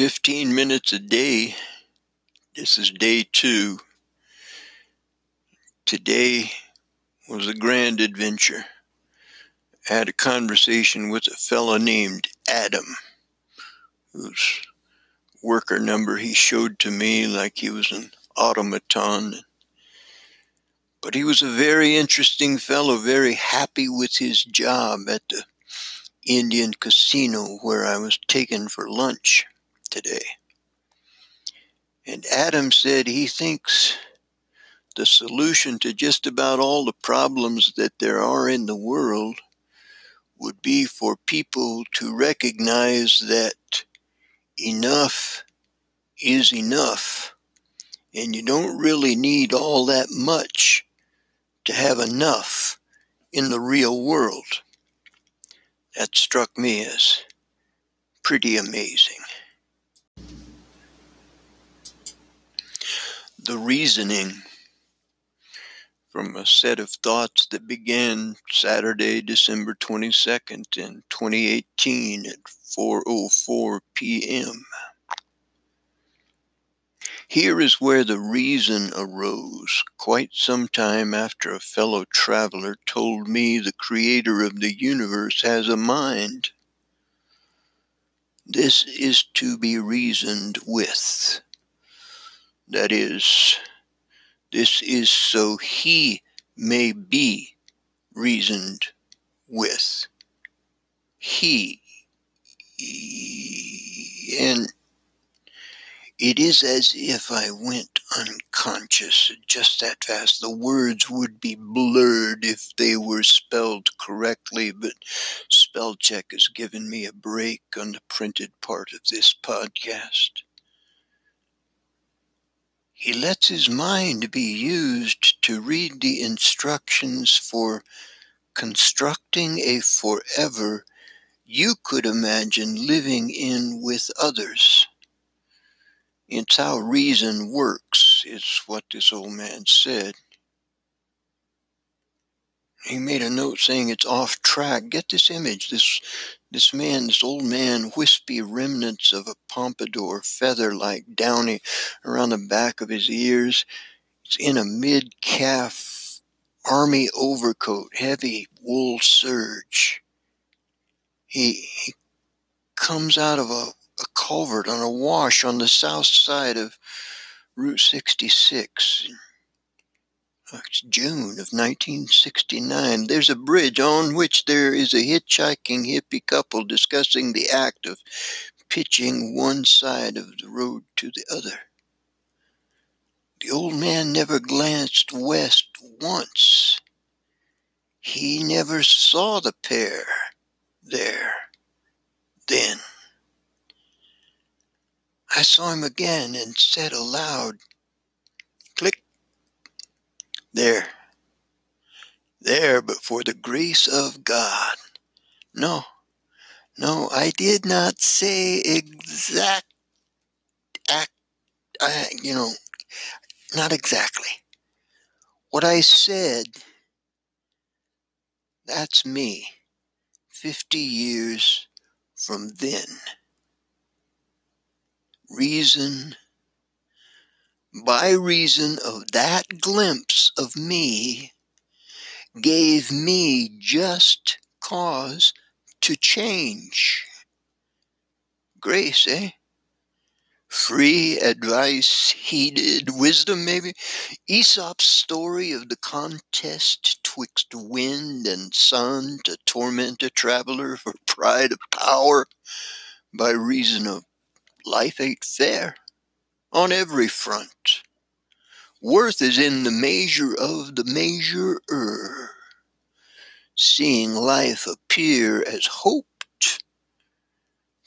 15 minutes a day. This is day two. Today was a grand adventure. I had a conversation with a fellow named Adam, whose worker number he showed to me like he was an automaton. But he was a very interesting fellow, very happy with his job at the Indian casino where I was taken for lunch today. And Adam said he thinks the solution to just about all the problems that there are in the world would be for people to recognize that enough is enough. And you don't really need all that much to have enough in the real world. That struck me as pretty amazing. The reasoning from a set of thoughts that began Saturday, December 22nd in 2018 at 4:04 p.m. Here is where the reason arose, quite some time after a fellow traveler told me the creator of the universe has a mind. This is to be reasoned with. That is, this is so he may be reasoned with. He. And it is as if I went unconscious just that fast. The words would be blurred if they were spelled correctly, but spell check has given me a break on the printed part of this podcast. He lets his mind be used to read the instructions for constructing a forever you could imagine living in with others. It's how reason works, is what this old man said. He made a note saying it's off track. Get this image. This this man, this old man, wispy remnants of a pompadour, feather like downy around the back of his ears. He's in a mid calf army overcoat, heavy wool serge. He, he comes out of a, a culvert on a wash on the south side of Route 66. It's June of 1969. There's a bridge on which there is a hitchhiking hippie couple discussing the act of pitching one side of the road to the other. The old man never glanced west once. He never saw the pair there then. I saw him again and said aloud, there. There, but for the grace of God. No, no, I did not say exact act, I, you know, not exactly. What I said, that's me, 50 years from then. Reason by reason of that glimpse of me, gave me just cause to change. Grace, eh? Free advice, heeded wisdom, maybe? Aesop's story of the contest twixt wind and sun to torment a traveler for pride of power by reason of life ain't fair on every front. Worth is in the measure of the measurer, seeing life appear as hoped.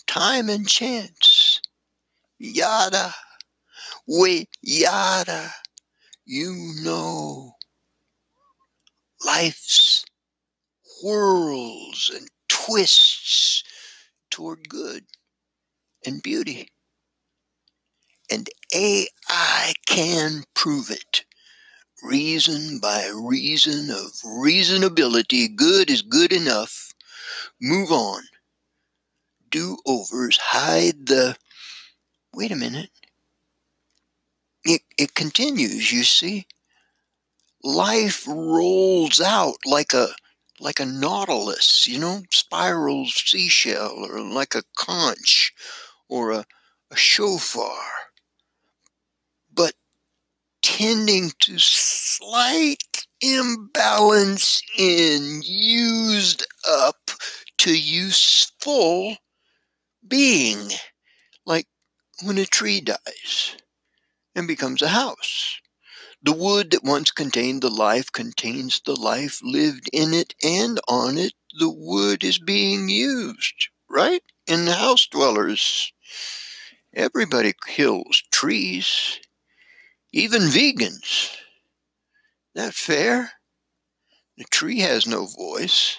Time and chance, yada, wait, yada, you know. Life's whirls and twists toward good and beauty and AI can prove it. Reason by reason of reasonability, good is good enough. Move on. Do overs hide the wait a minute. It, it continues, you see. Life rolls out like a like a nautilus, you know, spiral seashell, or like a conch, or a, a shofar. Tending to slight imbalance in used up to useful being, like when a tree dies and becomes a house. The wood that once contained the life contains the life lived in it and on it. The wood is being used, right? In the house dwellers. Everybody kills trees, even vegans. That fair? The tree has no voice.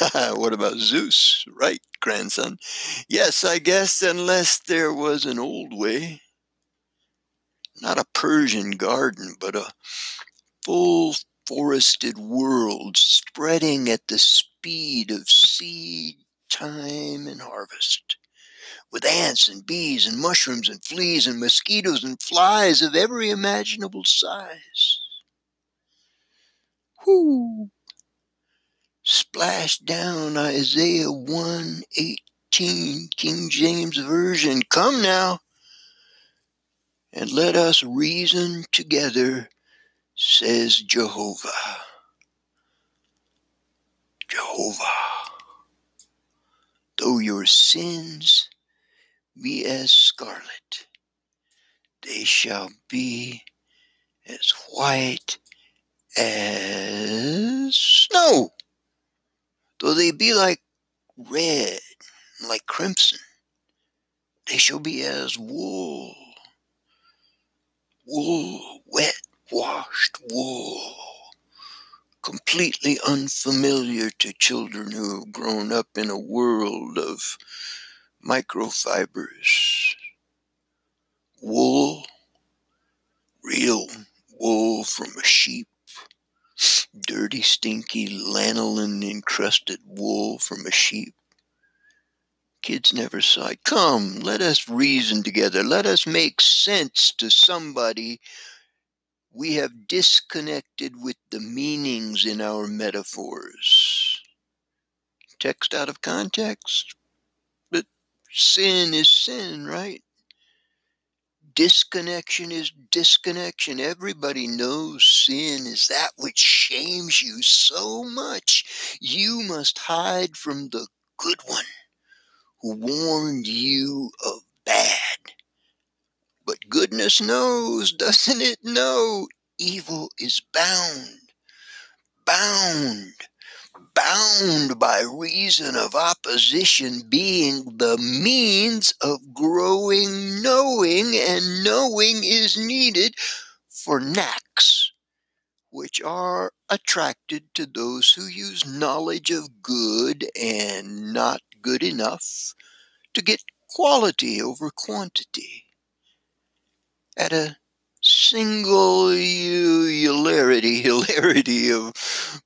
what about Zeus? Right, grandson. Yes, I guess, unless there was an old way not a Persian garden, but a full forested world spreading at the speed of seed time and harvest, with ants and bees and mushrooms and fleas and mosquitoes and flies of every imaginable size. Whoo! Splash down Isaiah 118, King James Version. Come now and let us reason together, says Jehovah. Jehovah. Though your sins be as scarlet, they shall be as white as snow. Though they be like red, like crimson, they shall be as wool. Wool, wet, washed wool, completely unfamiliar to children who have grown up in a world of microfibers. Wool, real wool from a sheep, dirty, stinky, lanolin encrusted wool from a sheep Kids never sighed. Come, let us reason together. Let us make sense to somebody. We have disconnected with the meanings in our metaphors. Text out of context. Sin is sin, right? Disconnection is disconnection. Everybody knows sin is that which shames you so much you must hide from the good one who warned you of bad. But goodness knows, doesn't it know, evil is bound, bound, bound by reason of opposition being the means of growing knowing, and knowing is needed for knacks, which are attracted to those who use knowledge of good and not good enough to get quality over quantity. At a single hilarity, hilarity of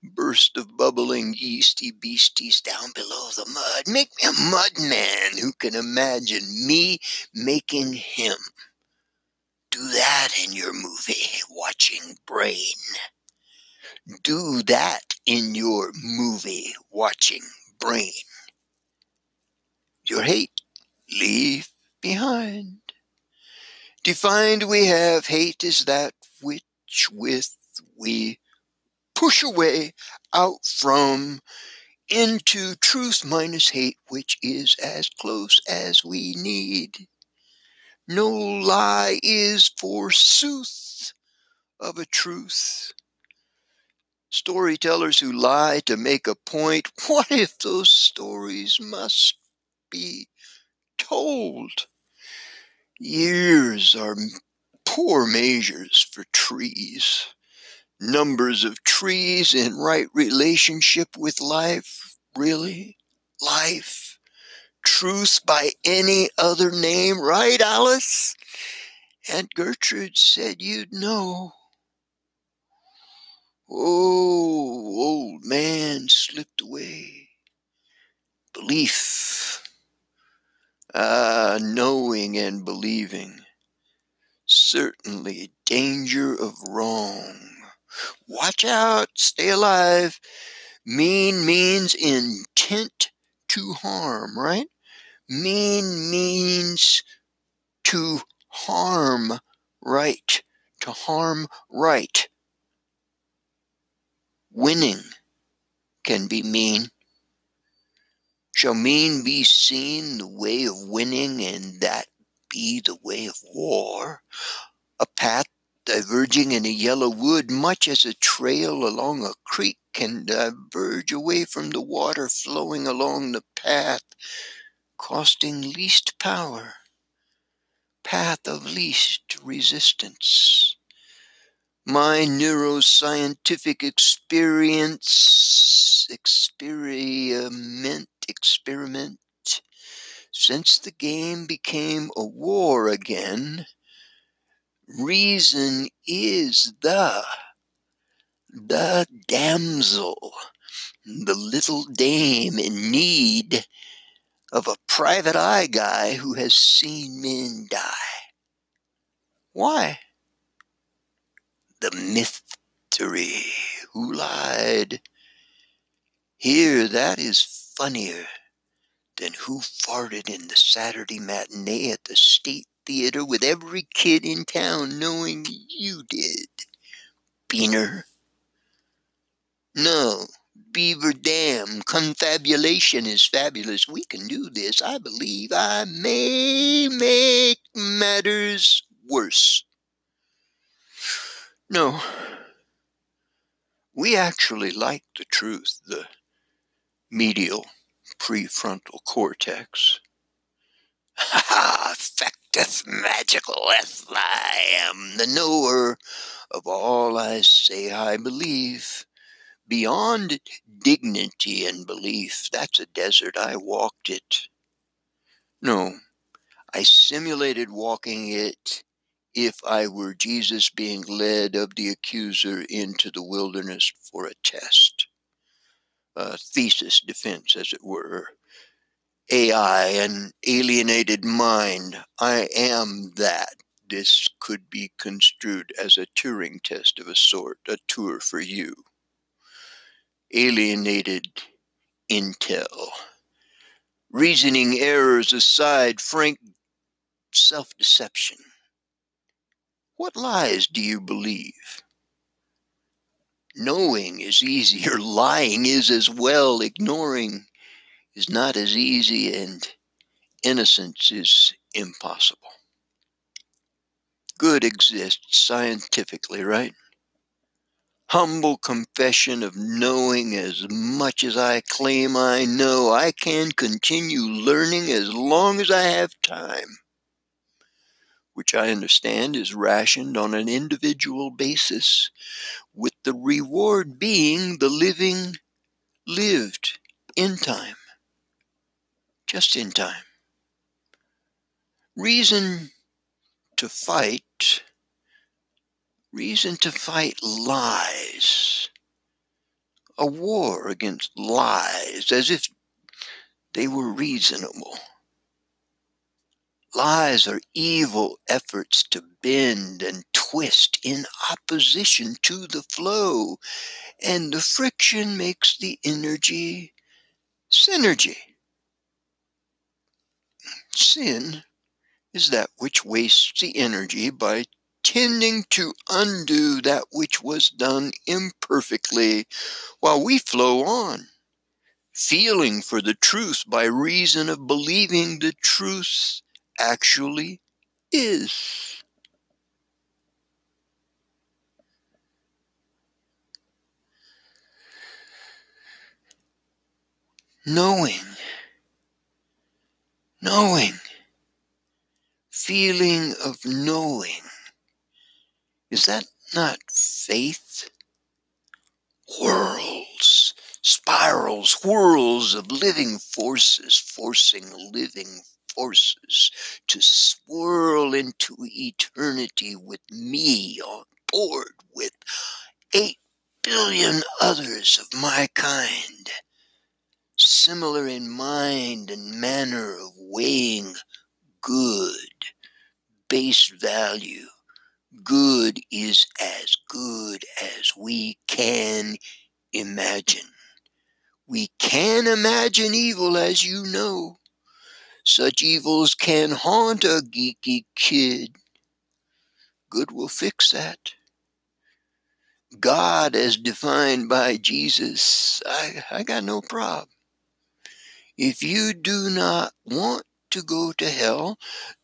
burst of bubbling yeasty beasties down below the mud. Make me a mud man who can imagine me making him. Do that in your movie, Watching Brain. Do that in your movie, Watching Brain. Your hate leave behind. Defined we have hate is that which with we push away out from into truth minus hate, which is as close as we need. No lie is forsooth of a truth. Storytellers who lie to make a point, what if those stories must be told. Years are poor measures for trees. Numbers of trees in right relationship with life, really? Life? Truth by any other name, right, Alice? Aunt Gertrude said you'd know. Oh, old man slipped away. Belief Ah, knowing and believing. Certainly, danger of wrong. Watch out, stay alive. Mean means intent to harm, right? Mean means to harm right, to harm right. Winning can be mean. Shall mean be seen the way of winning, and that be the way of war? A path diverging in a yellow wood, much as a trail along a creek can diverge away from the water flowing along the path, costing least power, path of least resistance my neuroscientific experience, experiment, experiment, since the game became a war again, reason is the, the damsel, the little dame in need of a private eye guy who has seen men die. Why? the mystery. Who lied? Here, that is funnier than who farted in the Saturday matinee at the State Theater with every kid in town knowing you did. Beaner. No, Beaver Dam. Confabulation is fabulous. We can do this. I believe I may make matters worse. No. We actually like the truth, the medial prefrontal cortex. Ha! Facteth magicaleth, I am the knower of all I say I believe. Beyond dignity and belief, that's a desert, I walked it. No, I simulated walking it if I were Jesus being led of the accuser into the wilderness for a test, a thesis defense, as it were. AI, an alienated mind. I am that. This could be construed as a Turing test of a sort, a tour for you. Alienated intel. Reasoning errors aside, frank self deception what lies do you believe? Knowing is easier, lying is as well, ignoring is not as easy, and innocence is impossible. Good exists scientifically, right? Humble confession of knowing as much as I claim I know. I can continue learning as long as I have time which I understand is rationed on an individual basis, with the reward being the living lived in time, just in time. Reason to fight, reason to fight lies, a war against lies as if they were reasonable. Lies are evil efforts to bend and twist in opposition to the flow, and the friction makes the energy synergy. Sin is that which wastes the energy by tending to undo that which was done imperfectly while we flow on, feeling for the truth by reason of believing the truth actually is. Knowing, knowing, feeling of knowing. Is that not faith? Whirls, spirals, whirls of living forces forcing living forces to swirl into eternity with me on board with eight billion others of my kind. similar in mind and manner of weighing good, base value. Good is as good as we can imagine. We can imagine evil, as you know. Such evils can haunt a geeky kid. Good will fix that. God, as defined by Jesus, I, I got no problem. If you do not want to go to hell,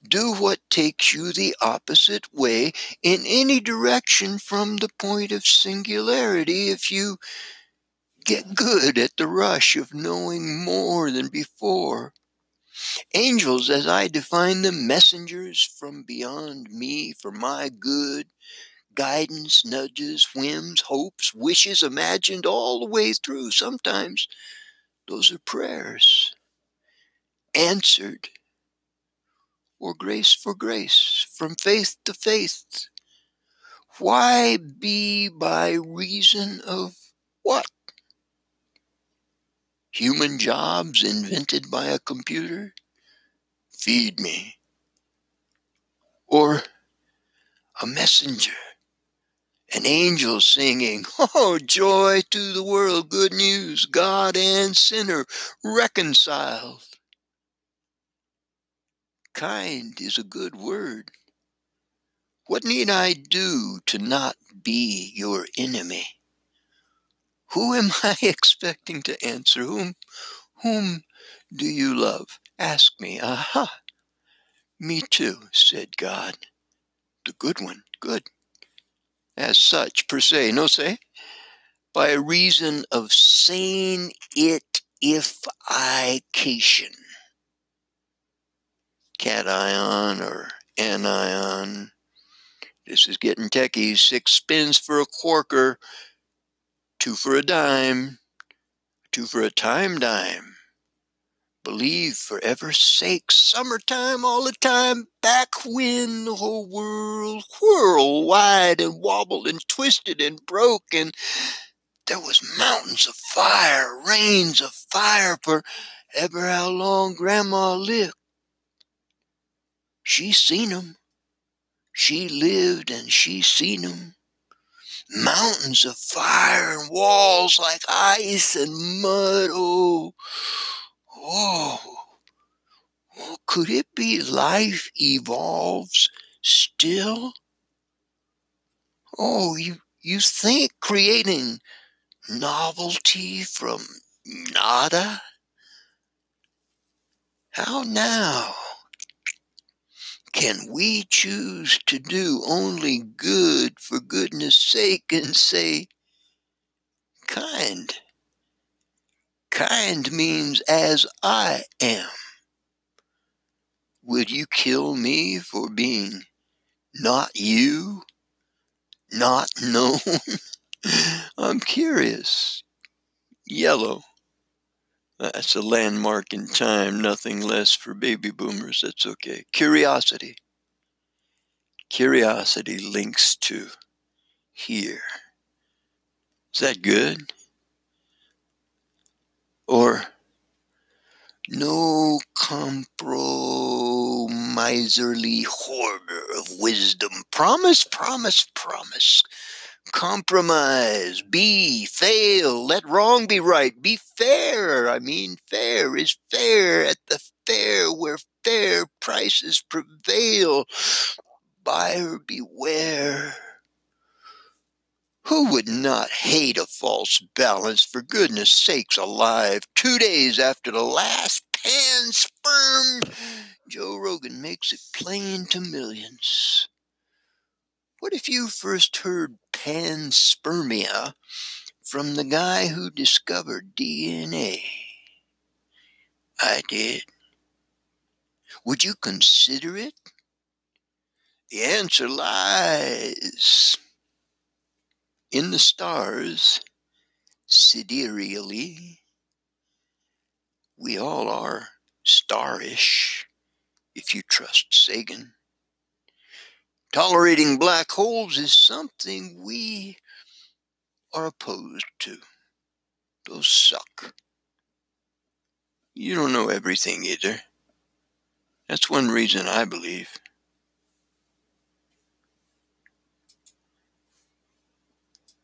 do what takes you the opposite way in any direction from the point of singularity if you get good at the rush of knowing more than before. Angels, as I define them, messengers from beyond me for my good, guidance, nudges, whims, hopes, wishes imagined all the way through. Sometimes those are prayers answered or grace for grace from faith to faith. Why be by reason of what? Human jobs invented by a computer? Feed me. Or a messenger an angel singing, Oh, joy to the world, good news, God and sinner reconciled. Kind is a good word. What need I do to not be your enemy? Who am I expecting to answer? Whom, whom do you love? Ask me. Aha! Me too, said God. The good one. Good as such per se, no say, by reason of saying it if I cation. Cation or anion. This is getting techie. Six spins for a corker, two for a dime, two for a time dime believe for ever sake, summertime all the time, back when the whole world whirled wide and wobbled and twisted and broke, and there was mountains of fire, rains of fire for ever how long Grandma lived. She seen 'em. She lived and she seen 'em. Mountains of fire and walls like ice and mud. Oh, Oh, well, could it be life evolves still? Oh, you, you think creating novelty from nada? How now? Can we choose to do only good for goodness sake and say, kind? Kind means as I am. Would you kill me for being not you? Not known? I'm curious. Yellow. That's a landmark in time, nothing less for baby boomers. That's okay. Curiosity. Curiosity links to here. Is that good? or no compromiserly hoarder of wisdom. Promise, promise, promise. Compromise, be, fail, let wrong be right, be fair. I mean, fair is fair at the fair where fair prices prevail. Buyer beware. Who would not hate a false balance, for goodness sakes alive? Two days after the last pan sperm, Joe Rogan makes it plain to millions. What if you first heard panspermia from the guy who discovered DNA? I did. Would you consider it? The answer lies in the stars, sidereally. We all are starish, if you trust Sagan. Tolerating black holes is something we are opposed to. Those suck. you don't know everything either. That's one reason I believe